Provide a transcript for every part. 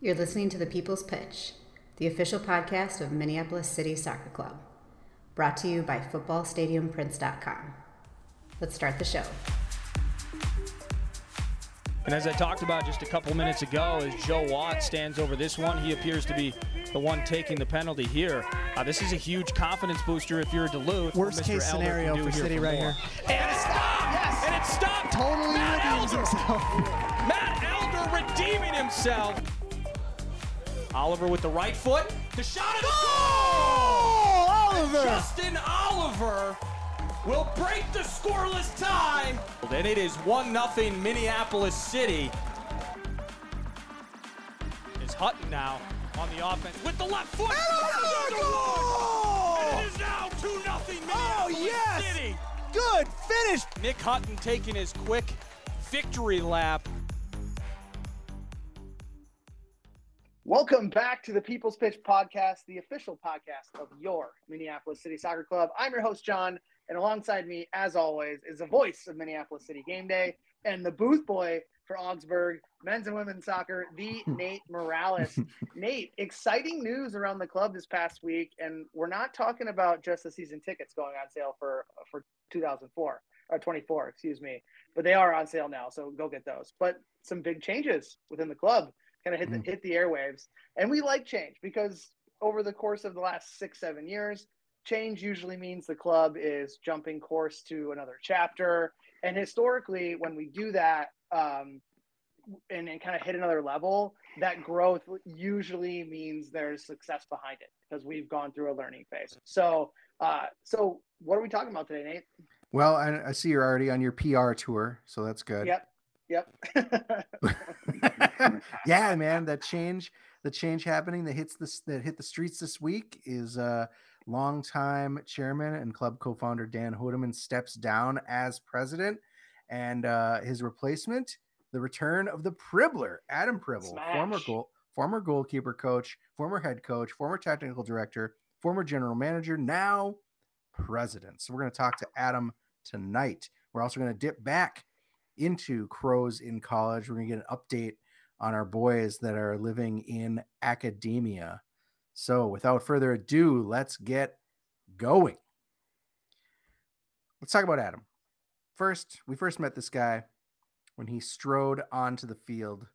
You're listening to The People's Pitch, the official podcast of Minneapolis City Soccer Club, brought to you by FootballStadiumPrints.com. Let's start the show. And as I talked about just a couple minutes ago, as Joe Watt stands over this one, he appears to be the one taking the penalty here. Uh, this is a huge confidence booster if you're Duluth. Worst case Elder scenario for here City for right more. here. And it stopped! Yes! And it stopped! Totally Matt redeems Elder! himself. Matt Elder redeeming himself. Oliver with the right foot. The shot of the Oh, Oliver! Justin Oliver will break the scoreless tie. And it is 1 0 Minneapolis City. Is Hutton now on the offense with the left foot. Another Underwood. And goal! it is now 2 0 Minneapolis Oh, yes! City. Good finish. Nick Hutton taking his quick victory lap. Welcome back to the People's Pitch Podcast, the official podcast of your Minneapolis City Soccer Club. I'm your host, John, and alongside me, as always, is the voice of Minneapolis City Game Day and the booth boy for Augsburg men's and women's soccer, the Nate Morales. Nate, exciting news around the club this past week, and we're not talking about just the season tickets going on sale for for 2004 or 24, excuse me, but they are on sale now, so go get those. But some big changes within the club kind of hit the, hit the airwaves. And we like change because over the course of the last six, seven years, change usually means the club is jumping course to another chapter. And historically, when we do that um, and, and kind of hit another level, that growth usually means there's success behind it because we've gone through a learning phase. So, uh, so what are we talking about today, Nate? Well, I, I see you're already on your PR tour, so that's good. Yep. Yep. yeah, man, that change, the change happening that hits this that hit the streets this week is uh longtime chairman and club co-founder Dan Hoedeman steps down as president, and uh his replacement, the return of the Pribbler, Adam Pribyl, former goal former goalkeeper coach, former head coach, former technical director, former general manager, now president. So we're going to talk to Adam tonight. We're also going to dip back into Crows in college. We're going to get an update on our boys that are living in academia. So without further ado, let's get going. Let's talk about Adam. First, we first met this guy when he strode onto the field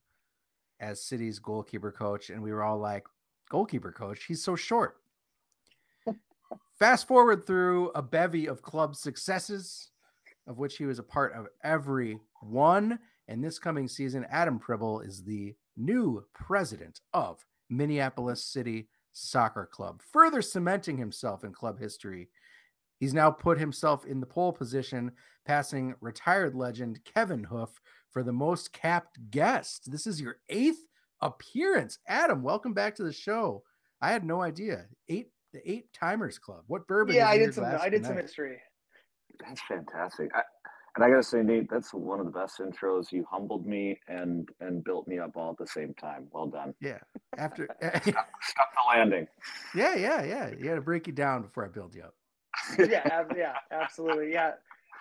as City's goalkeeper coach, and we were all like, goalkeeper coach, he's so short. Fast forward through a bevy of club successes, of which he was a part of every one. And this coming season, Adam Pribyl is the new president of Minneapolis City Soccer Club, further cementing himself in club history. He's now put himself in the pole position, passing retired legend Kevin Hoof for the most capped guest. This is your eighth appearance. Adam, welcome back to the show. I had no idea. Eight the eight timers club. What bourbon? yeah, I did some. I did some history. That's fantastic. I, and I gotta say, Nate, that's one of the best intros. You humbled me and and built me up all at the same time. Well done. Yeah. After Stuck, stuck the landing. Yeah, yeah, yeah. You had to break you down before I build you up. yeah, ab- yeah, absolutely. Yeah.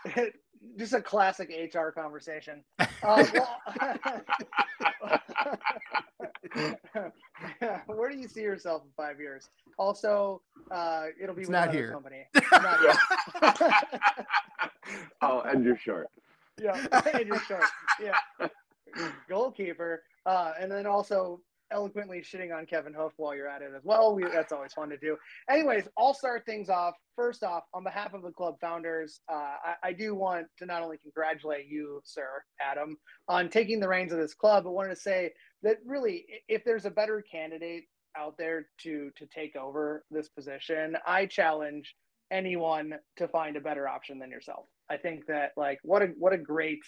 Just a classic HR conversation. Uh, where do you see yourself in five years? Also, uh, it'll be It's with not here. company. Not here. oh, and you're short. yeah, and you're short. Yeah, goalkeeper, uh, and then also eloquently shitting on Kevin Hoof while you're at it as well. We, that's always fun to do. Anyways, I'll start things off. First off, on behalf of the club founders, uh, I, I do want to not only congratulate you, sir Adam, on taking the reins of this club, but wanted to say that really, if there's a better candidate out there to to take over this position, I challenge anyone to find a better option than yourself. I think that like what a what a great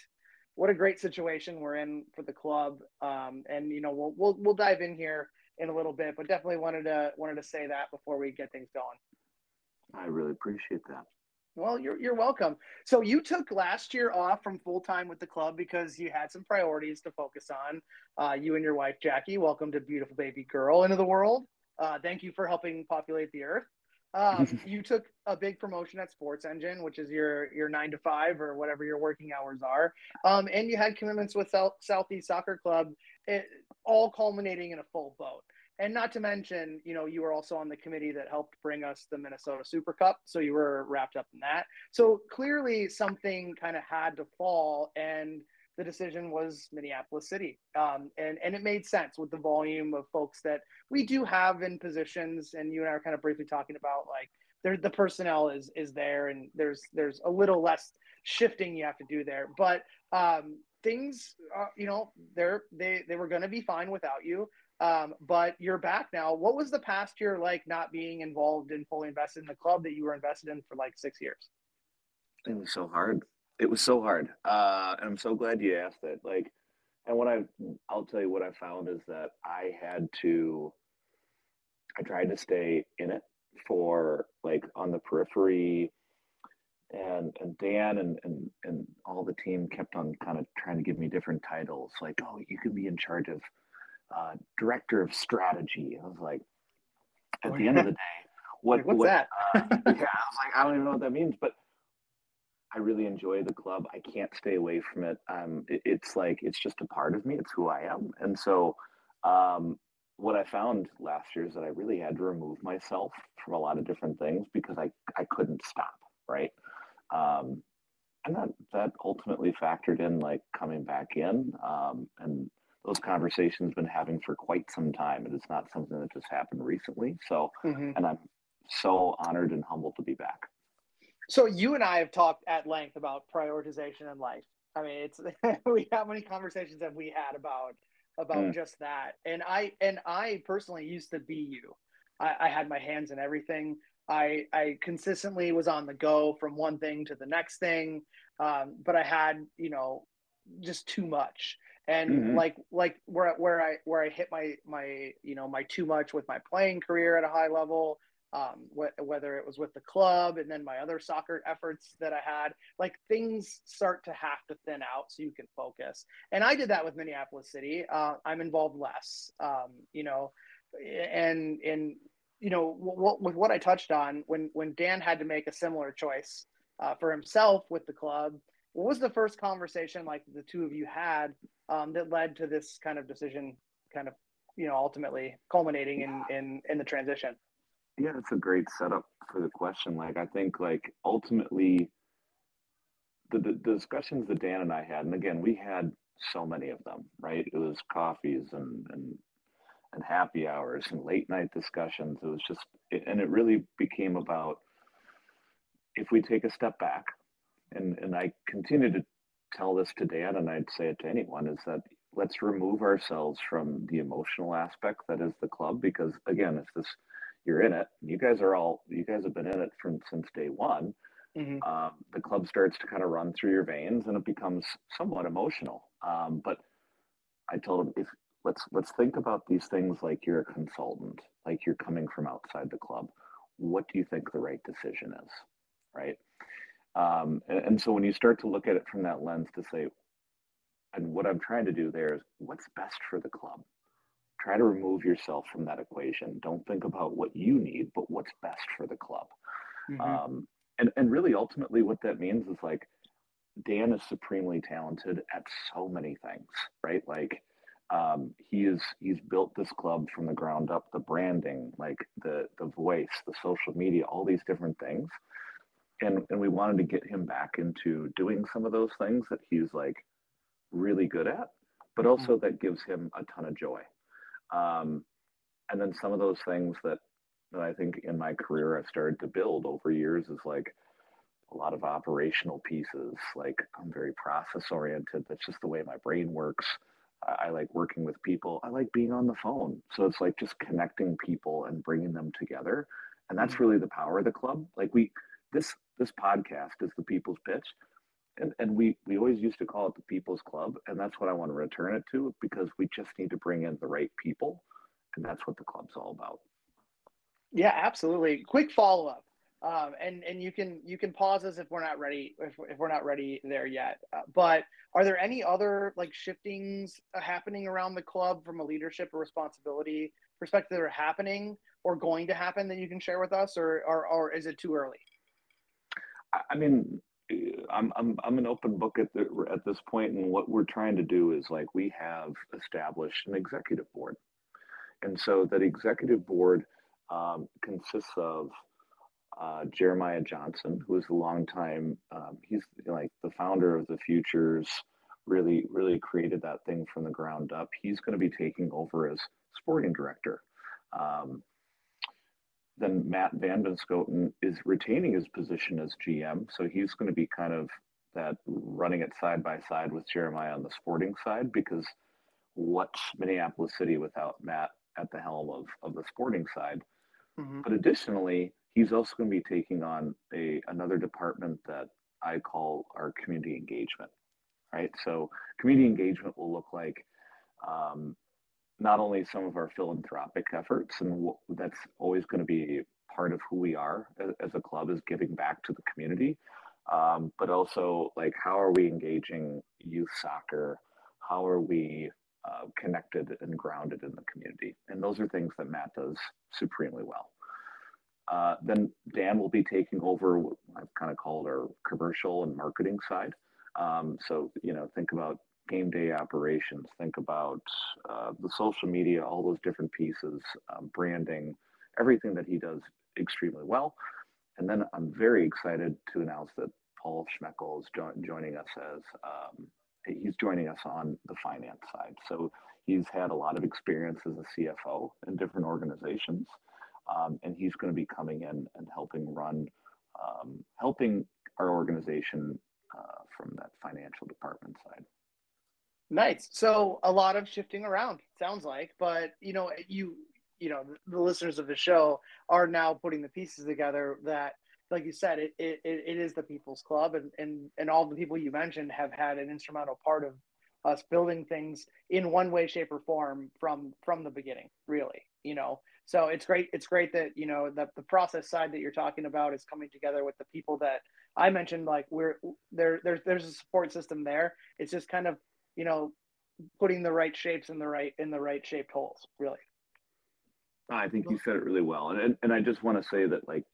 what a great situation we're in for the club. Um, and you know we'll we'll we'll dive in here in a little bit, but definitely wanted to wanted to say that before we get things going. I really appreciate that. Well, you're you're welcome. So you took last year off from full time with the club because you had some priorities to focus on. Uh, you and your wife Jackie, welcome to beautiful baby girl into the world. Uh, thank you for helping populate the earth. Um, you took a big promotion at Sports Engine, which is your your nine to five or whatever your working hours are, um, and you had commitments with South, Southeast Soccer Club. It, all culminating in a full boat. And not to mention, you know, you were also on the committee that helped bring us the Minnesota Super Cup. So you were wrapped up in that. So clearly something kind of had to fall. And the decision was Minneapolis City. Um, and, and it made sense with the volume of folks that we do have in positions. And you and I are kind of briefly talking about like the personnel is, is there and there's, there's a little less shifting you have to do there. But um, things, uh, you know, they're, they, they were going to be fine without you. Um, but you're back now. What was the past year like not being involved and fully invested in the club that you were invested in for like six years? It was so hard. It was so hard. Uh, and I'm so glad you asked it. Like, and what I, I'll tell you what I found is that I had to, I tried to stay in it for like on the periphery and and Dan and, and and all the team kept on kind of trying to give me different titles like oh you can be in charge of uh, director of strategy. I was like, at the end of the day, what, like, what's what, that? uh, yeah, I was like, I don't even know what that means, but I really enjoy the club. I can't stay away from it. Um, it, it's like it's just a part of me. It's who I am, and so um, what I found last year is that I really had to remove myself from a lot of different things because I I couldn't stop. Right. Um, and that that ultimately factored in like coming back in um, and those conversations been having for quite some time. And It is not something that just happened recently. So, mm-hmm. and I'm so honored and humbled to be back. So you and I have talked at length about prioritization in life. I mean, it's we how many conversations have we had about about mm. just that? And I and I personally used to be you. I, I had my hands in everything. I I consistently was on the go from one thing to the next thing, um, but I had you know just too much and mm-hmm. like like where where I where I hit my my you know my too much with my playing career at a high level, um, wh- whether it was with the club and then my other soccer efforts that I had, like things start to have to thin out so you can focus. And I did that with Minneapolis City. Uh, I'm involved less, um, you know, and and you know w- with what I touched on when when Dan had to make a similar choice uh, for himself with the club what was the first conversation like the two of you had um, that led to this kind of decision kind of you know ultimately culminating in in in the transition yeah it's a great setup for the question. Like i think like ultimately the, the, the discussions that dan and i had and again we had so many of them right? It was coffees and and and happy hours and late night discussions. It was just and it really became about if we take a step back and and I continue to tell this to Dan, and I'd say it to anyone, is that let's remove ourselves from the emotional aspect that is the club, because again, if this you're in it, you guys are all you guys have been in it from since day one. Mm-hmm. Um, the club starts to kind of run through your veins, and it becomes somewhat emotional. Um, but I told him if let's let's think about these things like you're a consultant, like you're coming from outside the club. What do you think the right decision is, right? Um, and, and so when you start to look at it from that lens to say, and what I'm trying to do there is what's best for the club. Try to remove yourself from that equation. Don't think about what you need, but what's best for the club. Mm-hmm. Um, and, and really, ultimately, what that means is like Dan is supremely talented at so many things, right? Like um, he is he's built this club from the ground up, the branding, like the the voice, the social media, all these different things and and we wanted to get him back into doing some of those things that he's like really good at but mm-hmm. also that gives him a ton of joy um, and then some of those things that that i think in my career i've started to build over years is like a lot of operational pieces. Like i'm very process oriented. That's just the way my brain works. I, I like working with people. I like being on the phone. So it's like just connecting people and bringing them together. And that's mm-hmm. really the power of the club. Like we this this podcast is the people's pitch and and we we always used to call it the people's club and that's what i want to return it to because we just need to bring in the right people and that's what the club's all about. Yeah absolutely. Quick follow-up. Um, and and you can you can pause us if we're not ready if, if we're not ready there yet. Uh, but are there any other like shiftings uh, happening around the club from a leadership or responsibility perspective that are happening or going to happen that you can share with us or or, or is it too early? I mean, I'm I'm I'm an open book at the at this point, and what we're trying to do is like we have established an executive board, and so that executive board um, consists of uh, Jeremiah Johnson, who is a long time. Um, he's like the founder of the Futures. Really, really created that thing from the ground up. He's going to be taking over as sporting director. Um, then Matt Van Bunschoten is retaining his position as GM. So he's going to be kind of that running it side by side with Jeremiah on the sporting side because what's Minneapolis City without Matt at the helm of, of the sporting side? Mm-hmm. But additionally, he's also going to be taking on a another department that I call our community engagement. Right. So community engagement will look like um, not only some of our philanthropic efforts, and that's always going to be part of who we are as a club is giving back to the community, um, but also like how are we engaging youth soccer? How are we uh, connected and grounded in the community? And those are things that Matt does supremely well. Uh, then Dan will be taking over what I've kind of called our commercial and marketing side. Um, so, you know, think about game day operations, think about uh, the social media, all those different pieces, um, branding, everything that he does extremely well. And then I'm very excited to announce that Paul Schmeckel is jo- joining us as um, he's joining us on the finance side. So he's had a lot of experience as a CFO in different organizations, um, and he's going to be coming in and helping run, um, helping our organization uh, from that financial department side. Nice. So a lot of shifting around sounds like, but you know, you you know, the listeners of the show are now putting the pieces together that like you said, it, it, it is the people's club and, and, and all the people you mentioned have had an instrumental part of us building things in one way, shape or form from, from the beginning, really, you know? So it's great. It's great that, you know, that the process side that you're talking about is coming together with the people that I mentioned, like we're there, there's, there's a support system there. It's just kind of you know, putting the right shapes in the right in the right shaped holes. Really. I think you said it really well, and and and I just want to say that like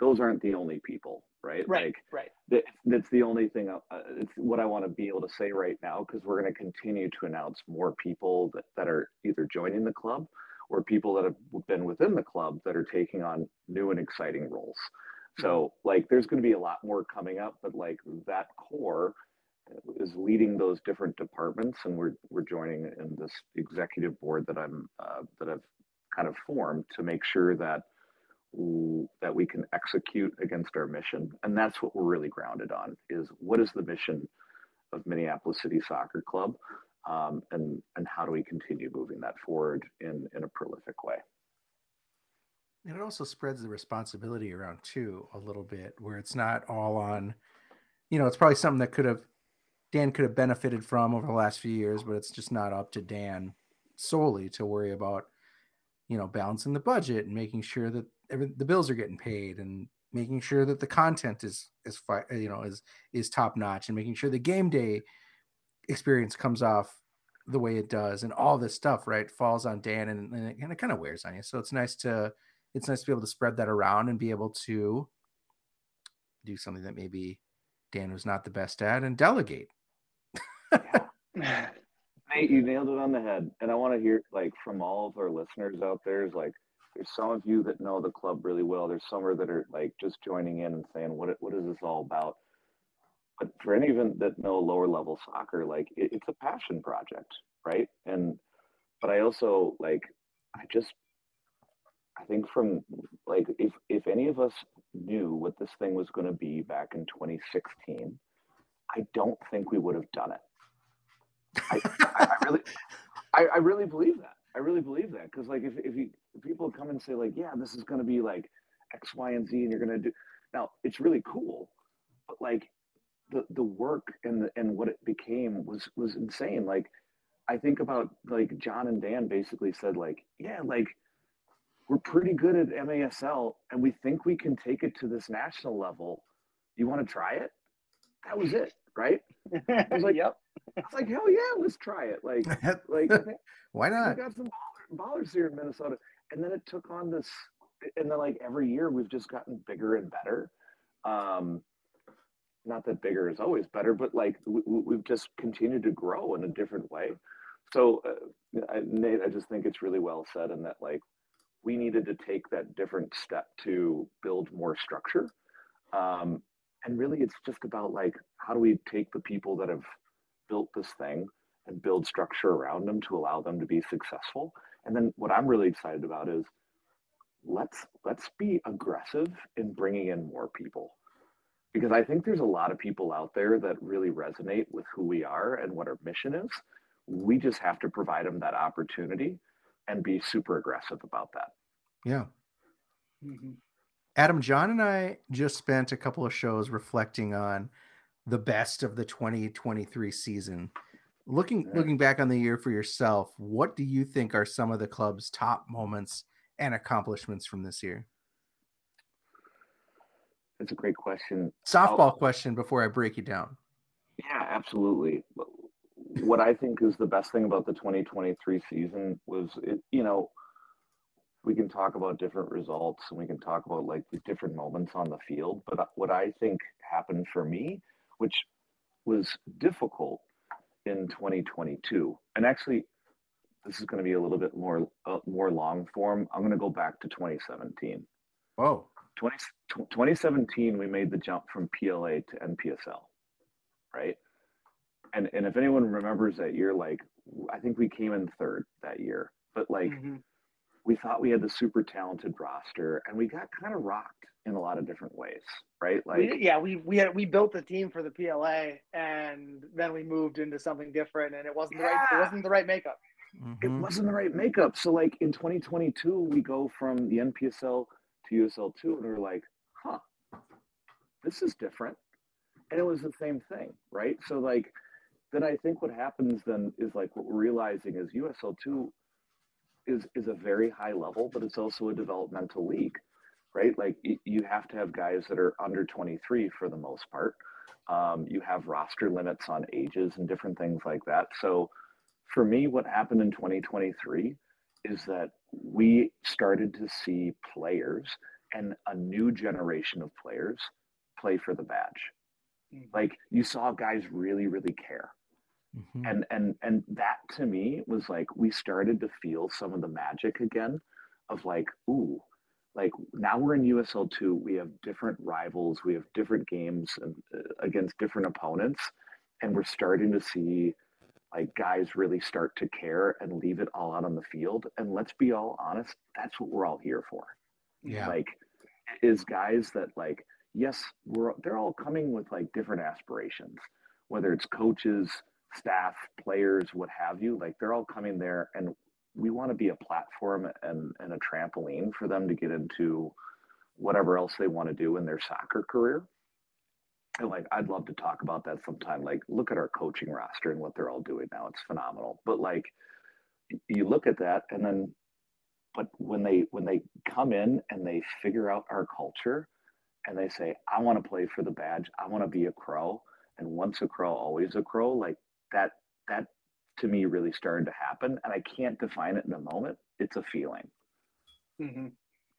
those aren't the only people, right? Right. Like, right. That, that's the only thing. Uh, it's what I want to be able to say right now because we're going to continue to announce more people that, that are either joining the club or people that have been within the club that are taking on new and exciting roles. So like there's going to be a lot more coming up, but like that core is leading those different departments, and we're we're joining in this executive board that I'm uh, that I've kind of formed to make sure that that we can execute against our mission, and that's what we're really grounded on: is what is the mission of Minneapolis City Soccer Club, um, and and how do we continue moving that forward in in a prolific way. And it also spreads the responsibility around too a little bit, where it's not all on, you know, it's probably something that could have Dan could have benefited from over the last few years, but it's just not up to Dan solely to worry about, you know, balancing the budget and making sure that every, the bills are getting paid and making sure that the content is is you know is is top notch and making sure the game day experience comes off the way it does and all this stuff right falls on Dan and, and it, and it kind of wears on you. So it's nice to it's nice to be able to spread that around and be able to do something that maybe Dan was not the best at and delegate Nate, you nailed it on the head. And I want to hear like from all of our listeners out there is like there's some of you that know the club really well. There's some that are like just joining in and saying, what what is this all about? But for any of them that know lower level soccer, like it, it's a passion project, right? And but I also like I just I think from like if if any of us knew what this thing was going to be back in 2016, I don't think we would have done it. I, I, really, I, I, really believe that. I really believe that because, like, if if, you, if people come and say like, yeah, this is going to be like X, Y, and Z, and you're going to do now, it's really cool, but like the the work and the, and what it became was was insane. Like, I think about like John and Dan basically said like, yeah, like we're pretty good at MASL, and we think we can take it to this national level. You want to try it? That was it, right? I was like, yep. I was like, hell yeah, let's try it. Like, like why not? We got some ballers here in Minnesota, and then it took on this, and then like every year we've just gotten bigger and better. Um, not that bigger is always better, but like we, we've just continued to grow in a different way. So, uh, I, Nate, I just think it's really well said, and that like we needed to take that different step to build more structure. Um, and really, it's just about like how do we take the people that have built this thing and build structure around them to allow them to be successful. And then what I'm really excited about is let's let's be aggressive in bringing in more people because I think there's a lot of people out there that really resonate with who we are and what our mission is. We just have to provide them that opportunity and be super aggressive about that. Yeah. Mm-hmm. Adam, John, and I just spent a couple of shows reflecting on the best of the 2023 season. Looking looking back on the year for yourself, what do you think are some of the club's top moments and accomplishments from this year? That's a great question. Softball I'll, question before I break you down. Yeah, absolutely. What I think is the best thing about the 2023 season was it, you know, we can talk about different results and we can talk about like the different moments on the field, but what I think happened for me, which was difficult in 2022, and actually this is going to be a little bit more uh, more long form. I'm going to go back to 2017. Whoa. 20, 2017, we made the jump from PLA to NPSL, right? And and if anyone remembers that year, like I think we came in third that year, but like mm-hmm. We thought we had the super talented roster, and we got kind of rocked in a lot of different ways, right? Like we, yeah, we we had we built the team for the PLA, and then we moved into something different, and it wasn't yeah. the right it wasn't the right makeup. Mm-hmm. It wasn't the right makeup. So like in 2022, we go from the NPSL to USL two, and we're like, huh, this is different. And it was the same thing, right? So like then I think what happens then is like what we're realizing is USL two is is a very high level, but it's also a developmental league, right? Like you have to have guys that are under 23 for the most part. Um, you have roster limits on ages and different things like that. So for me, what happened in 2023 is that we started to see players and a new generation of players play for the badge. Mm-hmm. Like you saw guys really, really care. Mm-hmm. And and and that to me was like we started to feel some of the magic again of like, ooh, like now we're in USL two. We have different rivals. We have different games and, uh, against different opponents, and we're starting to see like guys really start to care and leave it all out on the field. And let's be all honest, that's what we're all here for. Yeah. Like is guys that like, yes, we're they're all coming with like different aspirations, whether it's coaches, staff, players, what have you, like they're all coming there and we want to be a platform and, and a trampoline for them to get into whatever else they want to do in their soccer career and like I'd love to talk about that sometime. Like, look at our coaching roster and what they're all doing now. It's phenomenal. But like, you look at that, and then, but when they when they come in and they figure out our culture, and they say, "I want to play for the badge. I want to be a crow," and once a crow, always a crow. Like that. That to me really started to happen, and I can't define it in a moment. It's a feeling. Mm-hmm.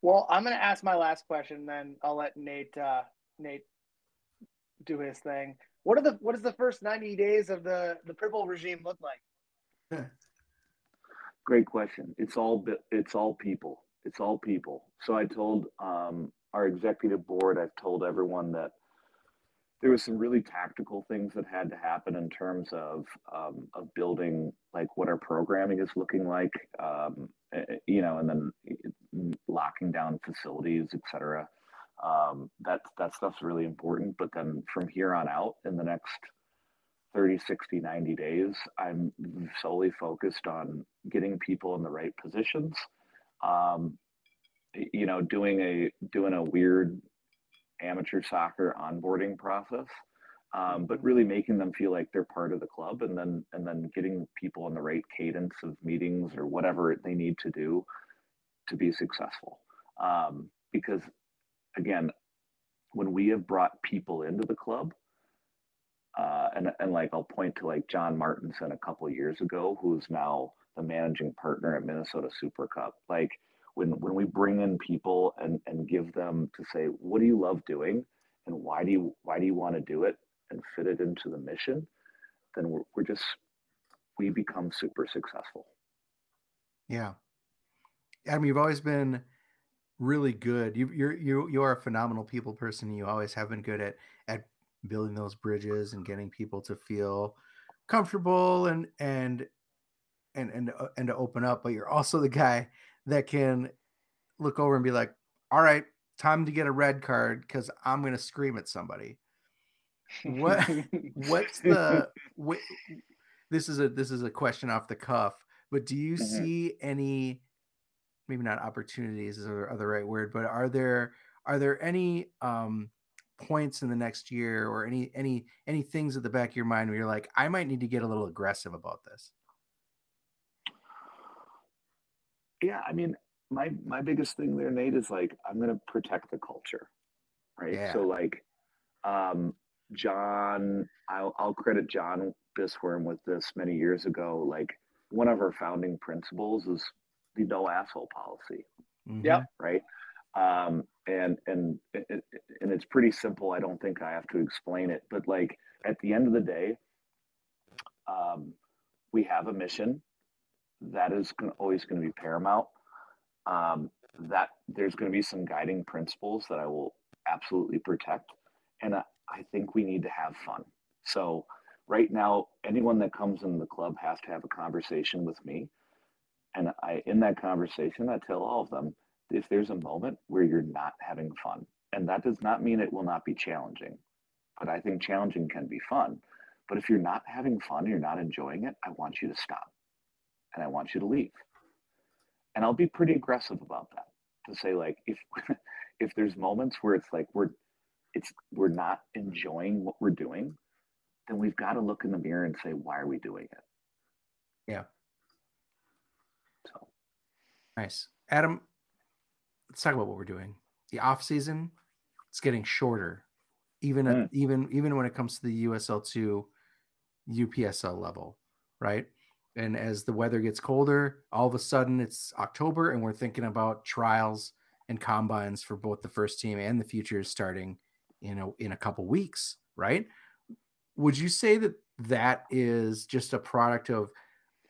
Well, I'm going to ask my last question, then I'll let Nate uh, Nate do his thing. What are the what does the first 90 days of the the purple regime look like? Great question. It's all it's all people. It's all people. So I told um, our executive board. I've told everyone that there was some really tactical things that had to happen in terms of um, of building like what our programming is looking like, um, eh, eh, you know, and then locking down facilities, et cetera. Um, that that stuff's really important but then from here on out in the next 30 60 90 days i'm solely focused on getting people in the right positions um, you know doing a doing a weird amateur soccer onboarding process um, but really making them feel like they're part of the club and then and then getting people in the right cadence of meetings or whatever they need to do to be successful um, because again, when we have brought people into the club, uh, and and like I'll point to like John Martinson a couple years ago, who's now the managing partner at Minnesota Super Cup. Like when when we bring in people and and give them to say, what do you love doing, and why do you why do you want to do it, and fit it into the mission, then we're, we're just we become super successful. Yeah. Adam, you've always been really good. You you're you you are a phenomenal people person. You always have been good at at building those bridges and getting people to feel comfortable and and and and uh, and to open up. But you're also the guy that can look over and be like, "All right, time to get a red card because I'm going to scream at somebody." What what's the what, this is a this is a question off the cuff, but do you mm-hmm. see any maybe not opportunities is the, the right word, but are there are there any um points in the next year or any any any things at the back of your mind where you're like, I might need to get a little aggressive about this? Yeah, I mean, my my biggest thing there, Nate, is like I'm gonna protect the culture, right? Yeah. So like, um, John, I'll I'll credit John Bisworm with this many years ago. Like one of our founding principles is the no asshole policy. Mm-hmm. Yeah. Right. Um, and and and it's pretty simple. I don't think I have to explain it, but like at the end of the day, um, we have a mission that is always going to be paramount. Um, that there's going to be some guiding principles that I will absolutely protect, and I, I think we need to have fun. So right now, anyone that comes in the club has to have a conversation with me. And I, in that conversation, I tell all of them if there's a moment where you're not having fun, and that does not mean it will not be challenging, but I think challenging can be fun. But if you're not having fun, you're not enjoying it, I want you to stop and I want you to leave. And I'll be pretty aggressive about that to say, like, if if there's moments where it's like we're it's we're not enjoying what we're doing, then we've got to look in the mirror and say, why are we doing it? Yeah. So nice. Adam, let's talk about what we're doing. The off season, it's getting shorter, even mm. at, even even when it comes to the USL two UPSL level, right? And as the weather gets colder, all of a sudden it's October, and we're thinking about trials and combines for both the first team and the futures starting, you know, in a couple weeks, right? would you say that that is just a product of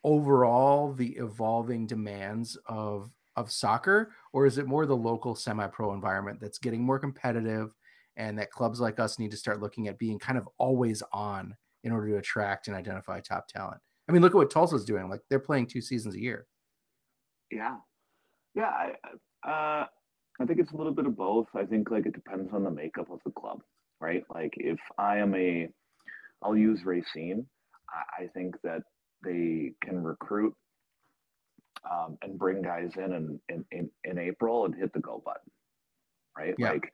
overall the evolving demands of of soccer or is it more the local semi-pro environment that's getting more competitive and that clubs like us need to start looking at being kind of always on in order to attract and identify top talent i mean look at what tulsa's doing like they're playing two seasons a year yeah yeah i uh, i think it's a little bit of both i think like it depends on the makeup of the club right like if i am a I'll use Racine. I, I think that they can recruit um, and bring guys in in, in in, April and hit the go button, right? Yeah. Like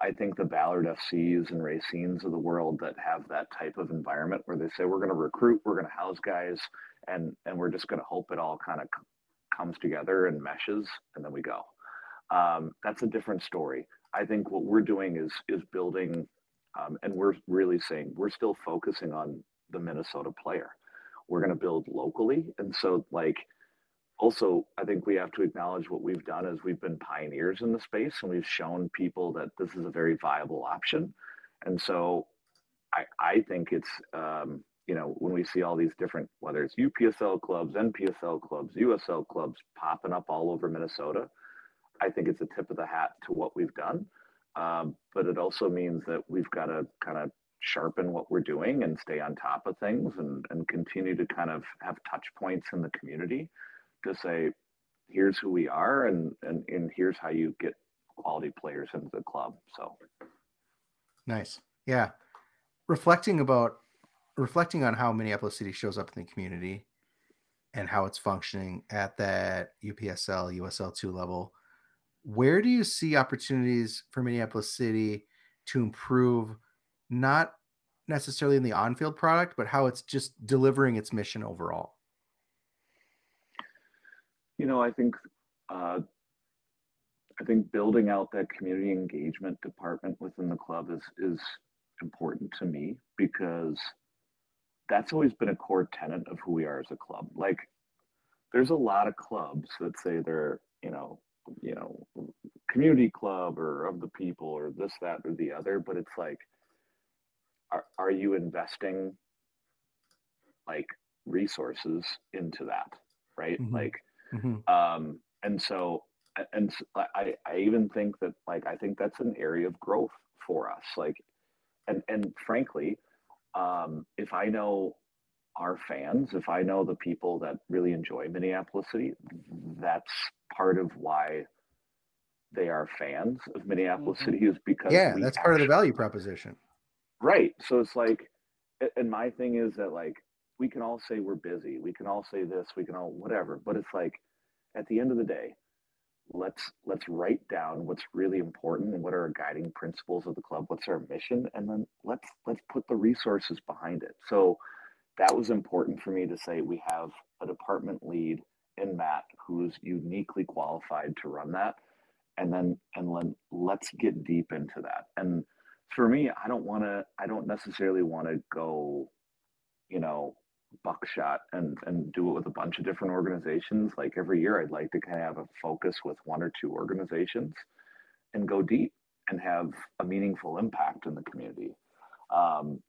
I think the Ballard FCs and Racines of the world that have that type of environment where they say we're going to recruit, we're going to house guys, and and we're just going to hope it all kind of comes together and meshes, and then we go. Um, that's a different story. I think what we're doing is is building um, and we're really saying we're still focusing on the Minnesota player. We're going to build locally. And so, like, also, I think we have to acknowledge what we've done is we've been pioneers in the space and we've shown people that this is a very viable option. And so, I, I think it's, um, you know, when we see all these different, whether it's UPSL clubs, NPSL clubs, USL clubs popping up all over Minnesota, I think it's a tip of the hat to what we've done. Um, but it also means that we've got to kind of sharpen what we're doing and stay on top of things and, and continue to kind of have touch points in the community to say, here's who we are and, and, and here's how you get quality players into the club. So nice. Yeah. Reflecting about reflecting on how Minneapolis City shows up in the community and how it's functioning at that UPSL, USL2 level where do you see opportunities for Minneapolis City to improve, not necessarily in the on field product, but how it's just delivering its mission overall? You know, I think uh, I think building out that community engagement department within the club is is important to me because that's always been a core tenet of who we are as a club. Like, there's a lot of clubs that say they're you know you know community club or of the people or this that or the other but it's like are, are you investing like resources into that right Mhm. like Mhm. um and so and I, I even think that like i think that's an area of growth for us like and and frankly um if i know our fans if i know the people that really enjoy minneapolis city that's part of why they are fans of minneapolis Mhm. city is because Yeah, that's part of the value proposition. Right. So it's like, and my thing is that like we can all say we're busy, we can all say this, we can all whatever, but it's like at the end of the day, let's let's write down what's really important and what are our guiding principles of the club, what's our mission, and then let's let's put the resources behind it. So that was important for me to say we have a department lead in Matt who's uniquely qualified to run that and then and then let's get deep into that and for me i don't want to i don't necessarily want to go you know buckshot and and do it with a bunch of different organizations. Like every year i'd like to kind of have a focus with one or two organizations and go deep and have a meaningful impact in the community. Um,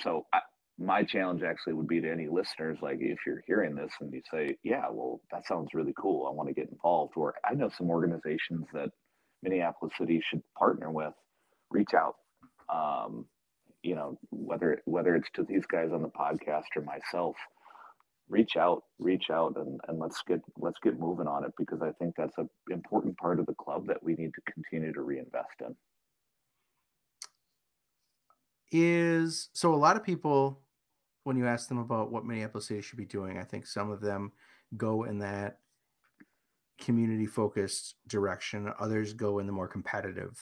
so I, my challenge actually would be to any listeners like if you're hearing this and you say yeah well that sounds really cool. I want to get involved or i know some organizations that minneapolis city should partner with reach out. Um, you know whether whether it's to these guys on the podcast or myself reach out reach out and, and let's get let's get moving on it because i think that's an important part of the club that we need to continue to reinvest in is so a lot of people when you ask them about what Minneapolis City should be doing, I think some of them go in that community focused direction, others go in the more competitive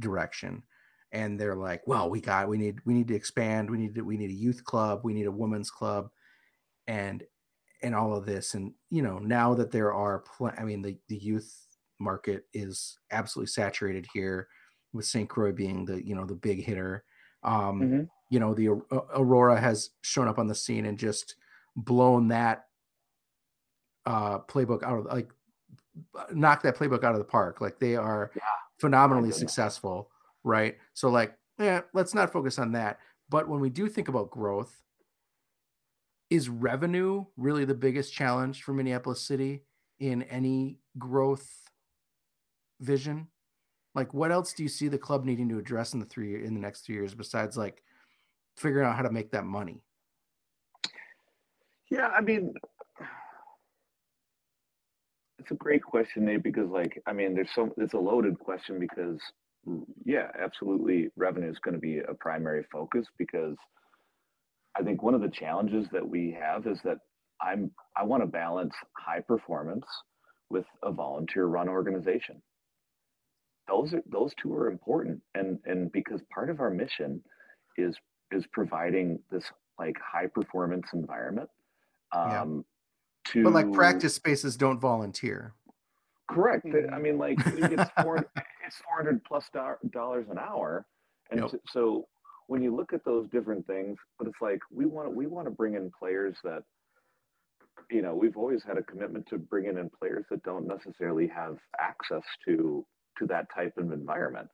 direction. And they're like, well, we got we need we need to expand, we need to we need a youth club, we need a women's club and and all of this and you know, now that there are pl- I mean the the youth market is absolutely saturated here with St. Croix being the you know the big hitter um, Mhm. You know, the uh, Aurora has shown up on the scene and just blown that uh, playbook out of like knocked that playbook out of the park. Like they are Yeah. phenomenally successful, right? So like, yeah, let's not focus on that. But when we do think about growth, is revenue really the biggest challenge for Minneapolis City in any growth vision? Like, what else do you see the club needing to address in the three in the next three years besides like figuring out how to make that money? Yeah, I mean, it's a great question, Nate, because like, I mean, there's so it's a loaded question because yeah, absolutely revenue is going to be a primary focus because I think one of the challenges that we have is that I'm I want to balance high performance with a volunteer run organization. Those are those two are important and and because part of our mission is is providing this like high performance environment Yeah. um to But like practice spaces don't volunteer. Correct. I mean like it's four it's 400 plus do- dollars an hour. And Yep. so, when you look at those different things but it's like we want to we want to bring in players that you know we've always had a commitment to bringing in players that don't necessarily have access to to that type of environment.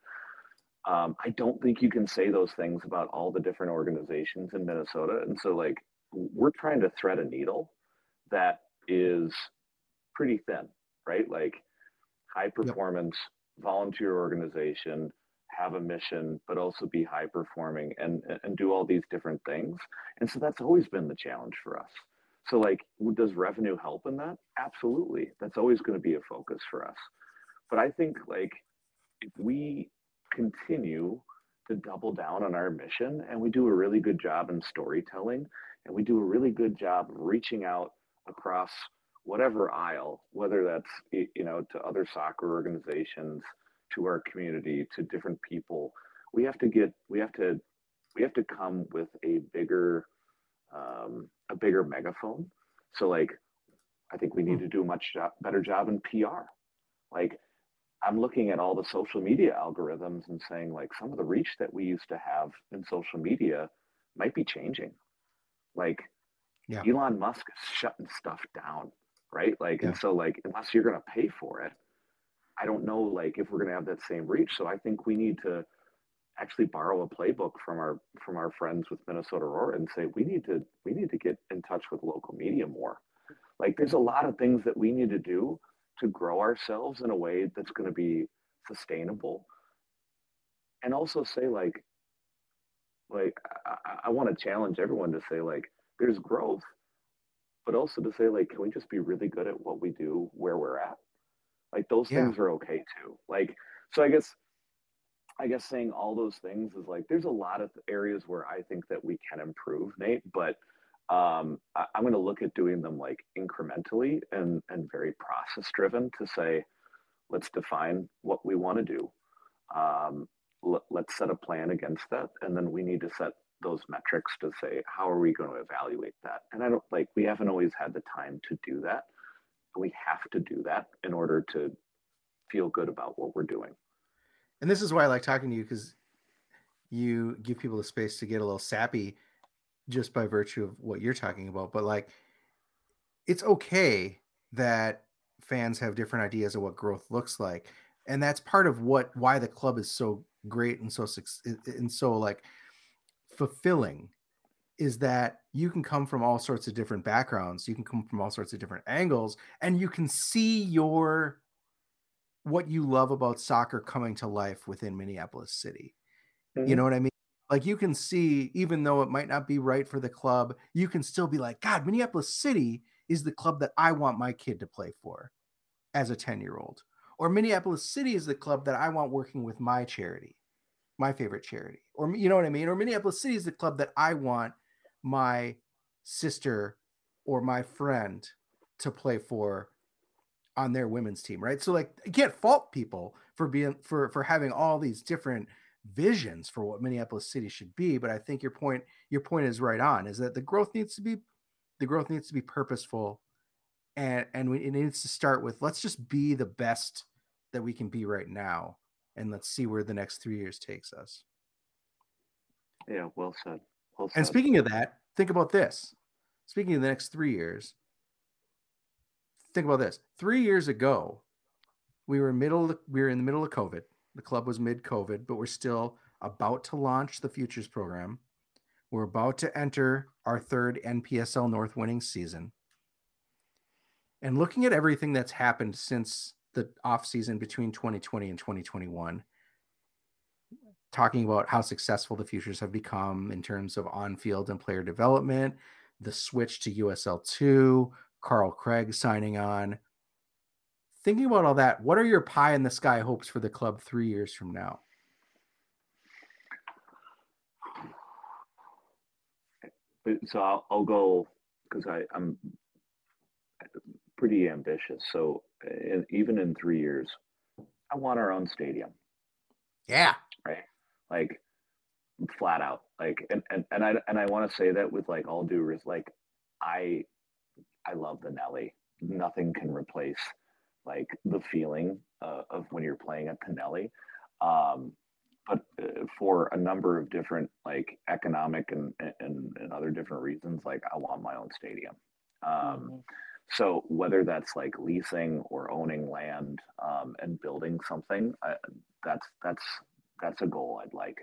Um, i don't think you can say those things about all the different organizations in minnesota. And so like we're trying to thread a needle that is pretty thin right? Like high performance volunteer organization have a mission but also be high performing and and do all these different things. And so that's always been the challenge for us. So like does revenue help in that? Absolutely. That's always going to be a focus for us. But i think like if we continue to double down on our mission and we do a really good job in storytelling and we do a really good job of reaching out across whatever aisle whether that's you know to other soccer organizations to our community to different people we have to get we have to we have to come with a bigger um, a bigger megaphone. So like i think we need to do a much job, better job in pr like i'm looking at all the social media algorithms and saying like some of the reach that we used to have in social media might be changing. Like Yeah. elon musk is shutting stuff down right like Yeah. and so like unless you're going to pay for it i don't know like if we're going to have that same reach so i think we need to actually borrow a playbook from our from our friends with Minnesota Roar and say we need to we need to get in touch with local media more. Like there's a lot of things that we need to do to grow ourselves in a way that's going to be sustainable. And also say like like I, I want to challenge everyone to say like there's growth, but also to say like can we just be really good at what we do where we're at? Like those Yeah. things are okay too. Like so I guess I guess saying all those things is like there's a lot of areas where I think that we can improve, Nate, but um, I, I'm going to look at doing them like incrementally and and very process driven to say, let's define what we want to do. Um, let, let's set a plan against that, and then we need to set those metrics to say how are we going to evaluate that. And I don't like we haven't always had the time to do that. We have to do that in order to feel good about what we're doing. And this is why I like talking to you because you give people the space to get a little sappy just by virtue of what you're talking about. But like, it's okay that fans have different ideas of what growth looks like, and that's part of what why the club is so great and so and so like fulfilling is that you can come from all sorts of different backgrounds you can come from all sorts of different angles and you can see your what you love about soccer coming to life within Minneapolis City. You mm-hmm. know what I mean? Like you can see, even though it might not be right for the club, you can still be like, God, Minneapolis City is the club that I want my kid to play for as a 10 year old. Or Minneapolis City is the club that I want working with my charity, my favorite charity. Or, you know what I mean? Or Minneapolis City is the club that I want my sister or my friend to play for on their women's team, right? So like you can't fault people for being for for having all these different visions for what Minneapolis City should be, but I think your point your point is right on is that the growth needs to be the growth needs to be purposeful and and we, it needs to start with let's just be the best that we can be right now and let's see where the next 3 years takes us. Yeah, well said. Well said. And speaking of that, think about this. Speaking of the next 3 years, think about this. 3 years ago, we were middle we were in the middle of COVID. The club was mid COVID, but we're still about to launch the futures program. We're about to enter our third NPSL North winning season. And looking at everything that's happened since the off season between 2020 and 2021, talking about how successful the futures have become in terms of on-field and player development, the switch to USL2, Carl Craig signing on. Thinking about all that, what are your pie in the sky hopes for the club three years from now? so I'll, I'll go because I'm pretty ambitious. So even in three years, I want our own stadium. Yeah. Right. Like flat out. Like and and, and I and I want to say that with like all due respect, like I I love the Nelly. Nothing can replace like the feeling uh, of when you're playing at the Nelly. Um, but uh, for a number of different like economic and, and and other different reasons, like I want my own stadium. Um, So whether that's like leasing or owning land um, and building something, I, that's that's that's a goal I'd like.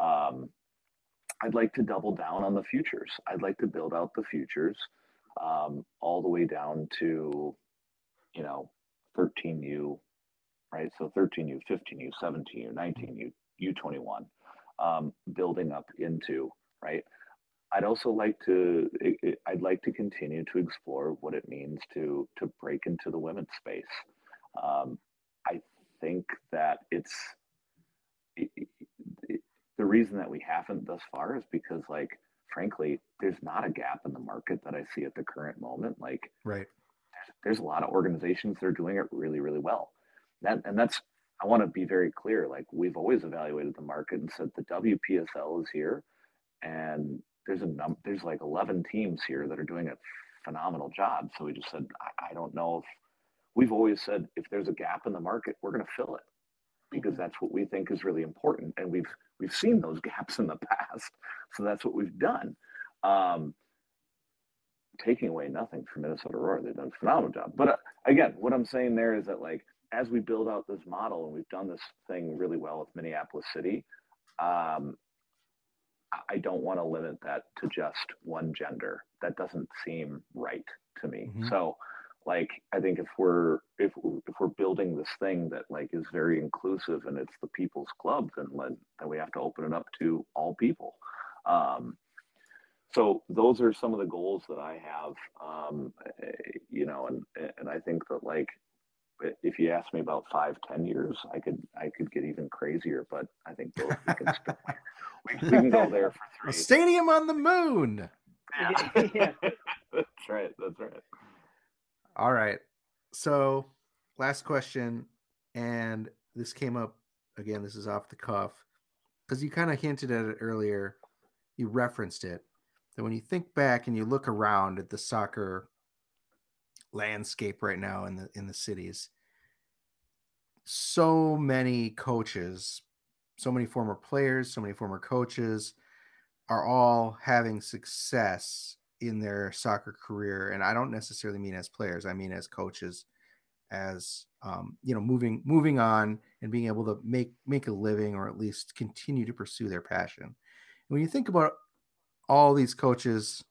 Um, I'd like to double down on the futures. I'd like to build out the futures um, all the way down to, you know, 13U, right? So 13U, 15U, 17U, 19U, U21, um, building up into, right? I'd also like to, it, it, I'd like to continue to explore what it means to to break into the women's space. Um, I think that it's it, it, the reason that we haven't thus far is because, like, frankly, there's not a gap in the market that I see at the current moment. Like, Right. there's a lot of organizations that are doing it really, really well. That and that's I want to be very clear. Like we've always evaluated the market and said the WPSL is here, and there's a num there's like 11 teams here that are doing a phenomenal job. So we just said I, I don't know if we've always said if there's a gap in the market, we're going to fill it because that's what we think is really important, and we've we've seen those gaps in the past. So that's what we've done. Um, taking away nothing from Minnesota Roar. They've done a phenomenal job. But uh, again, what I'm saying there is that like as we build out this model and we've done this thing really well with Minneapolis City, um, I don't want to limit that to just one gender. That doesn't seem right to me. Mhm. So, like, I think if we're if if we're building this thing that like is very inclusive and it's the people's club, then then we have to open it up to all people. Um, so those are some of the goals that I have. Um, eh, you know, and and I think that like if you ask me about five, ten years, I could I could get even crazier. But I think those we can still, we, we can go there for three. A three. stadium on the moon. Yeah. Yeah. that's right. That's right. All right. So, last question, and this came up again. This is off the cuff because you kind of hinted at it earlier. You referenced it that when you think back and you look around at the soccer landscape right now in the in the cities, so many coaches, so many former players, so many former coaches are all having success in their soccer career. And i don't necessarily mean as players i mean as coaches as um, you know moving moving on and being able to make make a living or at least continue to pursue their passion. When you think about all these coaches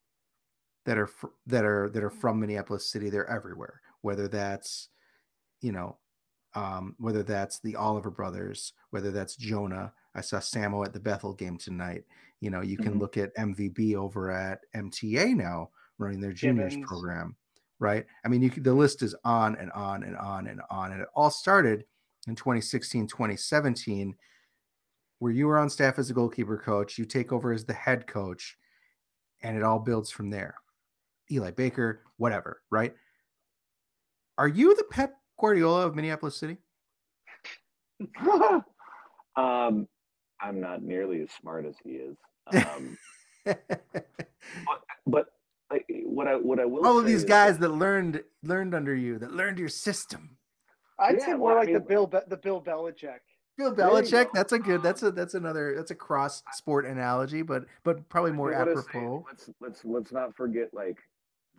that are fr- that are that are from minneapolis city they're everywhere whether that's you know um, whether that's the oliver brothers whether that's jonah i saw samo at the bethel game tonight you know, you can Mhm. look at MVB over at MTA now running their juniors Gibbons. program, right? I mean, you could, the list is on and on and on and on. And it all started in 2016, 2017, where you were on staff as a goalkeeper coach, you take over as the head coach, and it all builds from there. Eli Baker, whatever, right? Are you the Pep Guardiola of Minneapolis City? um, I'm not nearly as smart as he is. Um, but like, what I what I will all of these is guys that learned learned under you, that learned your system. I'd Yeah, say well, more I like the Bill the Bill Belichick. Bill There you Belichick. That's a good. That's a that's another. That's a cross sport analogy, but but probably more I gotta say, apropos. let's let's let's not forget like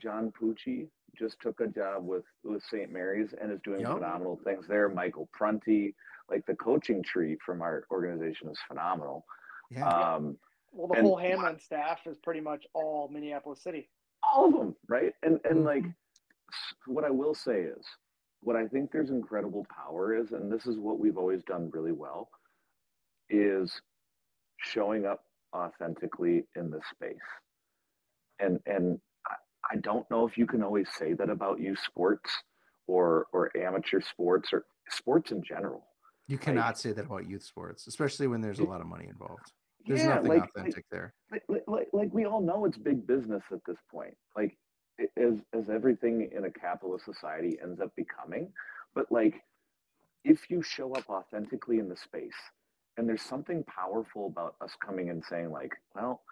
John Pucci just took a job with with St. Mary's and is doing Yep. phenomenal things there. Michael Prunty, like the coaching tree from our organization is phenomenal. Yeah. Um, Well, the And- whole Hamlin staff is pretty much all Minneapolis City. all of them, right? And and like Mhm. s- what I will say is what I think there's incredible power is, and this is what we've always done really well, is showing up authentically in the space. And and I, don't know if you can always say that about youth sports or or amateur sports or sports in general. You cannot say that about youth sports, especially when there's a lot of money involved. There's Yeah, nothing like- authentic there. like, like, like, like we all know it's big business at this point like as as everything in a capitalist society ends up becoming but like if you show up authentically in the space and there's something powerful about us coming and saying like well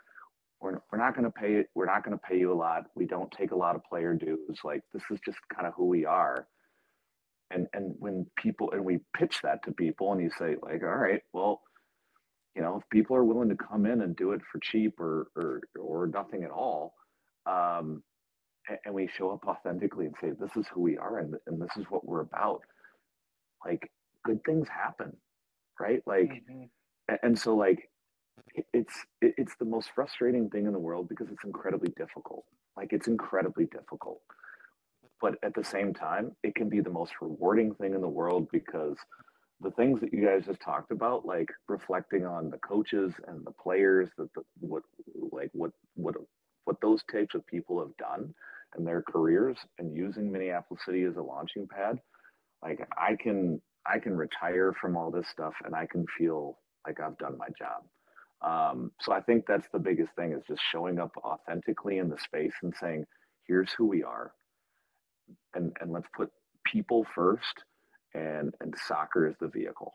we're, we're not going to pay it we're not going to pay you a lot we don't take a lot of player dues like this is just kind of who we are and and when people and we pitch that to people and you say like all right well you know, if people are willing to come in and do it for cheap or or or nothing at all, um, and, and we show up authentically and say this is who we are and, and this is what we're about, like good things happen, right? Like, Mhm. a- and so like it's it's the most frustrating thing in the world because it's incredibly difficult. Like it's incredibly difficult, but at the same time, it can be the most rewarding thing in the world because the things that you guys just talked about, like reflecting on the coaches and the players, that the, what like what what what those types of people have done in their careers, and using Minneapolis City as a launching pad, like I can I can retire from all this stuff and I can feel like I've done my job. Um, so I think that's the biggest thing is just showing up authentically in the space and saying, here's who we are. And, and let's put people first and, and soccer is the vehicle.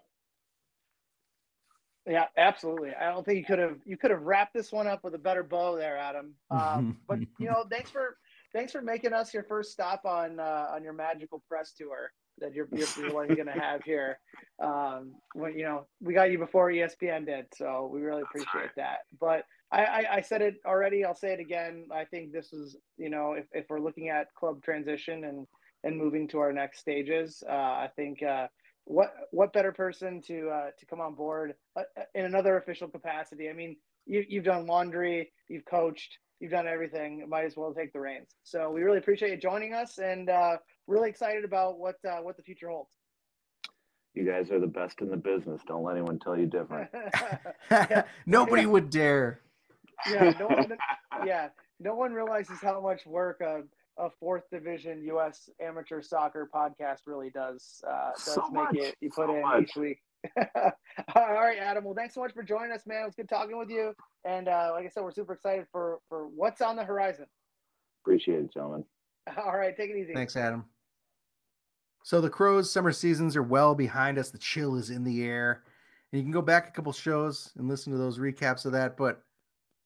Yeah, absolutely. I don't think you could have you could have wrapped this one up with a better bow there, Adam. Um, but you know, thanks for thanks for making us your first stop on uh, on your magical press tour that you're you're, you're going to have here. Um, when you know we got you before ESPN did, so we really appreciate that. But I, I, I said it already. I'll say it again. I think this is you know if, if we're looking at club transition and and moving to our next stages, uh, I think. Uh, what what better person to uh, to come on board uh, uh, in another official capacity? I mean, you, you've done laundry, you've coached, you've done everything. Might as well take the reins. So we really appreciate you joining us, and uh, really excited about what uh, what the future holds. You guys are the best in the business. Don't let anyone tell you different. Nobody would dare. yeah, no one, yeah, no one realizes how much work a, a fourth division U.S. amateur soccer podcast really does. Uh, does So make much, it you put so in much. each week. All right, Adam. Well, thanks so much for joining us, man. It was good talking with you. And uh, like I said, we're super excited for for what's on the horizon. Appreciate it, gentlemen. All right, take it easy. Thanks, Adam. So the Crows' summer seasons are well behind us. The chill is in the air. And you can go back a couple shows and listen to those recaps of that. But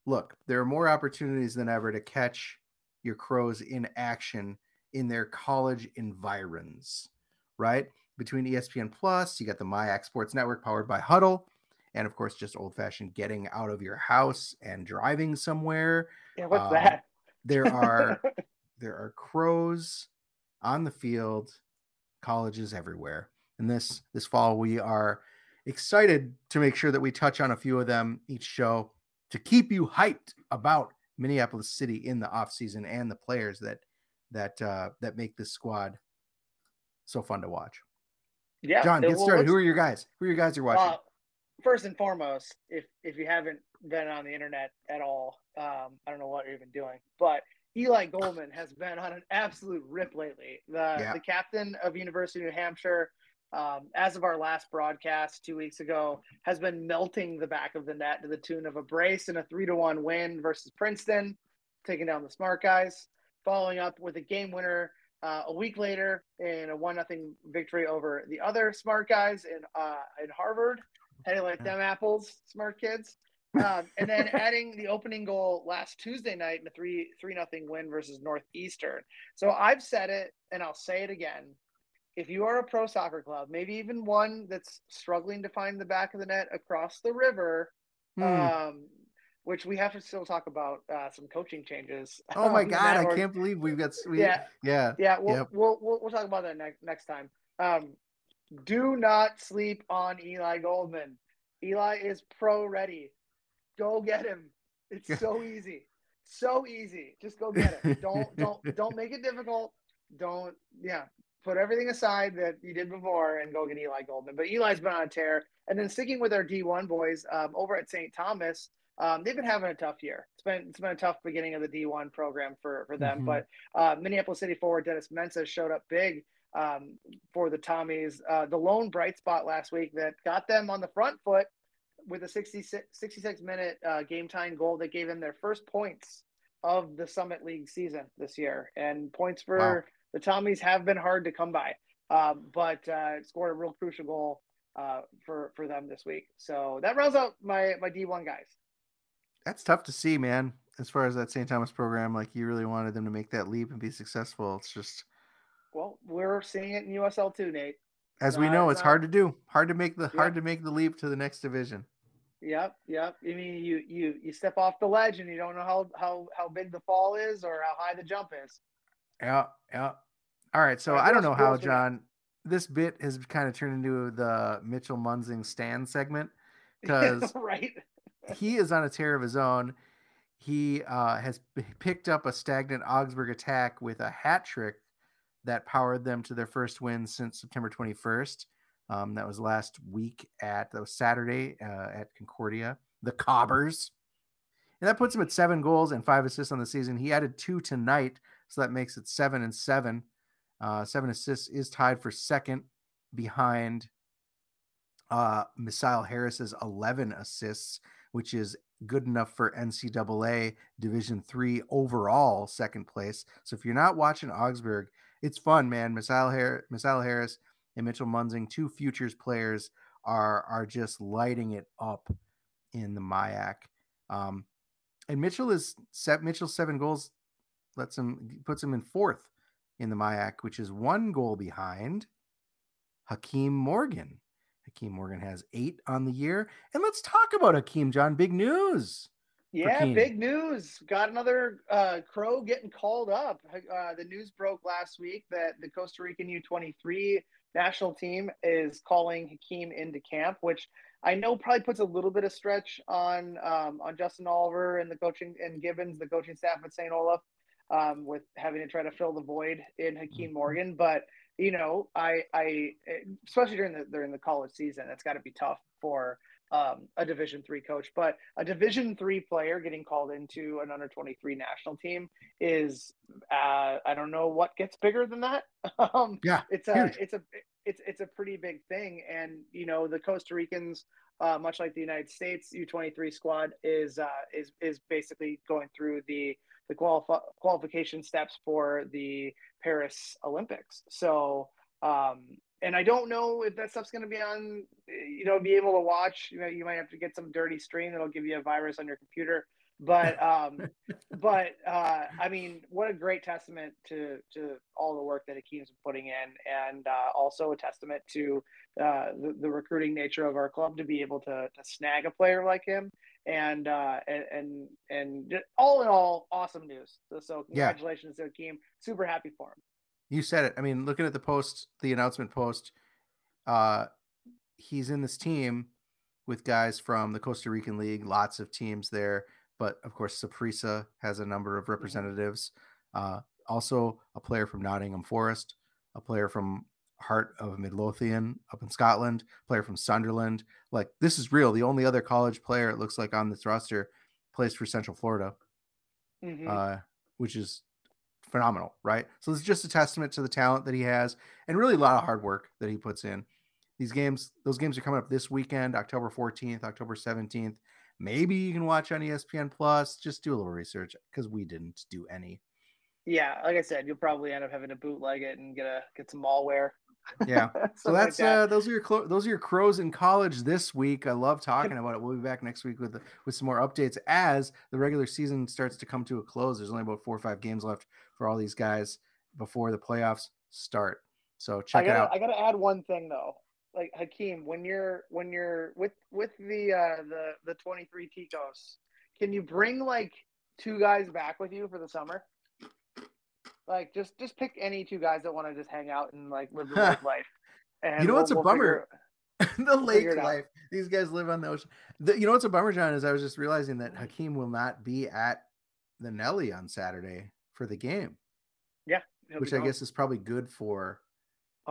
look, there are more opportunities than ever to catch your Crows in action in their college environs, right? Between ESPN Plus, you got the MIAC Sports Network powered by Huddle, and of course, just old fashioned getting out of your house and driving somewhere. Yeah, what's Um, that? There are there are crows on the field, colleges everywhere. And this this fall we are excited to make sure that we touch on a few of them each show to keep you hyped about Minneapolis City in the offseason and the players that that uh that make this squad so fun to watch. yeah, John, get well, started. Who are your guys? Who are your guys you're watching? Uh, first and foremost, if if you haven't been on the internet at all, um, I don't know what you're even doing, but Eli Goldman has been on an absolute rip lately. The Yeah. the captain of University of New Hampshire, um, as of our last broadcast two weeks ago, has been melting the back of the net to the tune of a brace and a three to one win versus Princeton, taking down the smart guys. Following up with a game winner uh, a week later in a one nothing victory over the other smart guys in uh, in Harvard. You like them apples, smart kids? Um, and then adding the opening goal last Tuesday night in a three three nothing win versus Northeastern. So I've said it and I'll say it again. If you are a pro soccer club, maybe even one that's struggling to find the back of the net across the river, Hmm. um, which we have to still talk about uh, some coaching changes. oh my um, god, that I or- can't believe we've got we, Yeah, yeah. yeah, we'll, Yep. we'll, we'll we'll talk about that next next time. Um, do not sleep on Eli Goldman. Eli is pro ready. Go get him. It's so easy, so easy. Just go get it. Don't don't don't make it difficult. Don't yeah. Put everything aside that you did before and go get Eli Goldman. But Eli's been on a tear. And then sticking with our D1 boys um, over at St. Thomas, um, they've been having a tough year. It's been it's been a tough beginning of the D1 program for for them. Mhm. But uh, Minneapolis City forward Dennis Mensa showed up big um, for the Tommies. Uh, the lone bright spot last week that got them on the front foot with a 66, 66 minute uh, game time goal that gave them their first points of the Summit League season this year. And points for Wow. the Tommies have been hard to come by, um, but uh, scored a real crucial goal uh, for for them this week. So that rounds out my my D1 guys. That's tough to see, man. As far as that St. Thomas program, like you really wanted them to make that leap and be successful. It's just, Well, we're seeing it in USL too, Nate. as we know, it's it's hard to do. Hard to make the Yeah. hard to make the leap to the next division. Yep, yep. I mean, you you you step off the ledge and you don't know how how how big the fall is or how high the jump is. Yeah, yeah. All right, so I don't know how, else we got? John. This bit has kind of turned into the Mitchell Munzing stand segment because right. he is on a tear of his own. He uh, has picked up a stagnant Augsburg attack with a hat trick that powered them to their first win since September 21st. Um, that was last week at that was Saturday uh, at Concordia, the Cobbers, and that puts him at seven goals and five assists on the season. He added two tonight, so that makes it seven and seven. Uh, seven assists is tied for second behind uh, Misael Harris's 11 assists, which is good enough for NCAA Division Three overall second place. So if you're not watching Augsburg, it's fun, man. Har- Misael Harris and Mitchell Munzing, two futures players, are are just lighting it up in the MIAC. Um, and Mitchell is set. Mitchell's seven goals lets him puts him in fourth in the MIAC, which is one goal behind Hakeem Morgan. Hakeem Morgan has eight on the year. And let's talk about Hakeem, John. Big news. Yeah, big news. Got another uh, Crow getting called up. Uh, the news broke last week that the Costa Rican U23 national team is calling Hakeem into camp, which I know probably puts a little bit of stretch on um, on Justin Oliver and the coaching and Gibbons, the coaching staff at St. Olaf, um, with having to try to fill the void in Hakeem Mm-hmm. Morgan. But you know, I I especially during the during the college season, that's got to be tough for um, a Division three coach. But a Division three player getting called into an under twenty three national team is uh, I don't know what gets bigger than that. um, Yeah, it's a huge. it's a it's it's a pretty big thing, and you know the Costa Ricans, uh, much like the United States U twenty three squad, is uh, is is basically going through the the qualif- qualification steps for the Paris Olympics. So, um, and I don't know if that stuff's going to be on, you know, be able to watch. You know, you might have to get some dirty stream that'll give you a virus on your computer. But, um, but uh, I mean, what a great testament to to all the work that Akeem's been putting in, and uh, also a testament to uh, the, the recruiting nature of our club to be able to to snag a player like him and uh, and and and all in all, awesome news. So, so Yeah. congratulations to Akeem. Super happy for him. You said it. I mean, looking at the post, the announcement post, uh, he's in this team with guys from the Costa Rican League, lots of teams there. But of course, Saprissa has a number of representatives. Uh, also, a player from Nottingham Forest, a player from Heart of Midlothian up in Scotland, player from Sunderland. Like, this is real. The only other college player it looks like on this roster plays for Central Florida Mhm. uh, which is phenomenal, right? So it's just a testament to the talent that he has, and really a lot of hard work that he puts in. These games, those games are coming up this weekend, October 14th, October 17th. Maybe you can watch on ESPN Plus. Just do a little research because we didn't do any. yeah, like I said, you'll probably end up having to bootleg it and get a get some malware. Yeah. So Something like that's that. uh, those are your clo- those are your crows in college this week. I love talking about it. We'll be back next week with with some more updates as the regular season starts to come to a close. There's only about four or five games left for all these guys before the playoffs start. So check gotta, it out. I gotta add one thing though. Like Hakeem, when you're when you're with with the uh the the 23 Ticos, can you bring like two guys back with you for the summer? Like just just pick any two guys that want to just hang out and like live the lake life. And You know what's a figure- the lake it out. life. These guys live on the ocean. The, you know what's a bummer, John, is I was just realizing that Hakeem will not be at the Nelly on Saturday for the game, he'll which I gone. guess is probably good for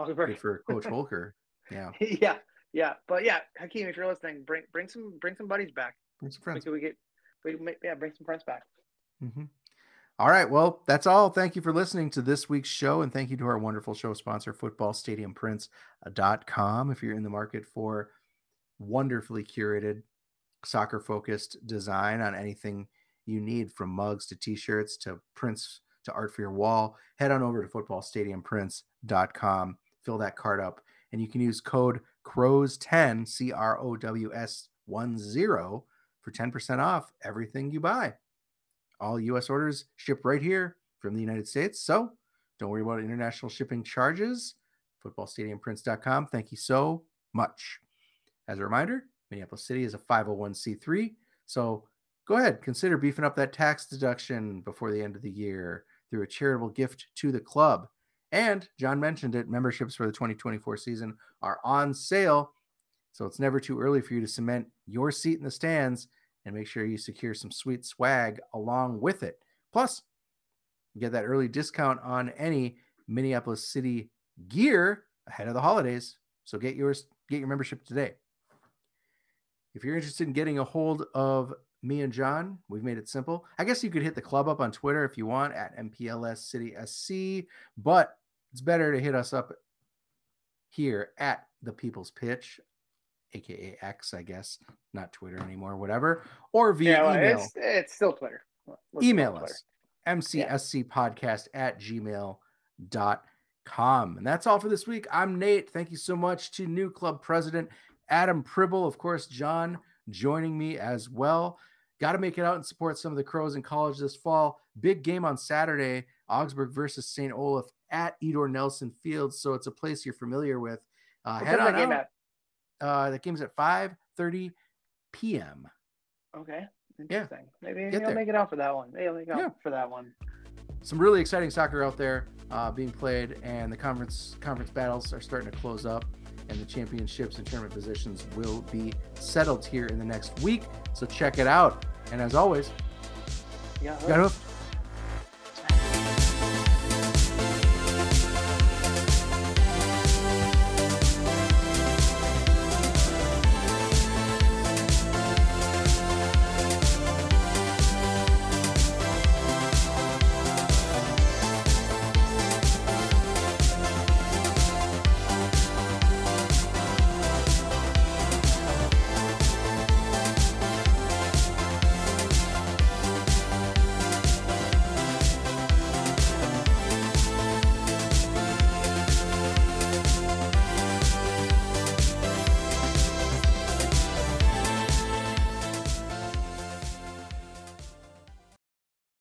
good for Coach Holker. Yeah, yeah, yeah, but yeah, Hakeem, if you're listening, bring bring some bring some buddies back. bring some friends. we get we make, yeah bring some friends back. Mhm. All right. Well, that's all. Thank you for listening to this week's show. And thank you to our wonderful show sponsor, footballstadiumprints.com. If you're in the market for wonderfully curated, soccer focused design on anything you need from mugs to t shirts to prints to art for your wall, head on over to footballstadiumprints.com. Fill that card up. And you can use code CROWS10, C R O W S 1 0 for 10% off everything you buy all US orders ship right here from the United States. So don't worry about international shipping charges. Footballstadiumprints.com. Thank you so much. As a reminder, Minneapolis City is a 501c3. So go ahead, consider beefing up that tax deduction before the end of the year through a charitable gift to the club. And John mentioned it, memberships for the 2024 season are on sale. So it's never too early for you to cement your seat in the stands and make sure you secure some sweet swag along with it. Plus, get that early discount on any Minneapolis City gear ahead of the holidays. So get yours, get your membership today. If you're interested in getting a hold of me and John, we've made it simple. I guess you could hit the club up on Twitter if you want at MPLS City SC, but it's better to hit us up here at the People's Pitch, aka X, I guess, not Twitter anymore, whatever, or via yeah, well, email. it's it's still Twitter. Let's email Twitter. us mcscpodcast at gmail.com and that's all for this week i'm nate thank you so much to new club president adam pribyl of course john joining me as well got to make it out and support some of the crows in college this fall big game on saturday augsburg versus st olaf at edor nelson field so it's a place you're familiar with uh, What head on game out. at? Uh, that game's at 5 30 p.m Okay, interesting. Maybe, Get maybe I'll there. make it out for that one. Maybe I'll make it out Yeah. for that one. some really exciting soccer out there uh, being played, and the conference conference battles are starting to close up, and the championships and tournament positions will be settled here in the next week. So check it out. And as always, Yeah. got hoof.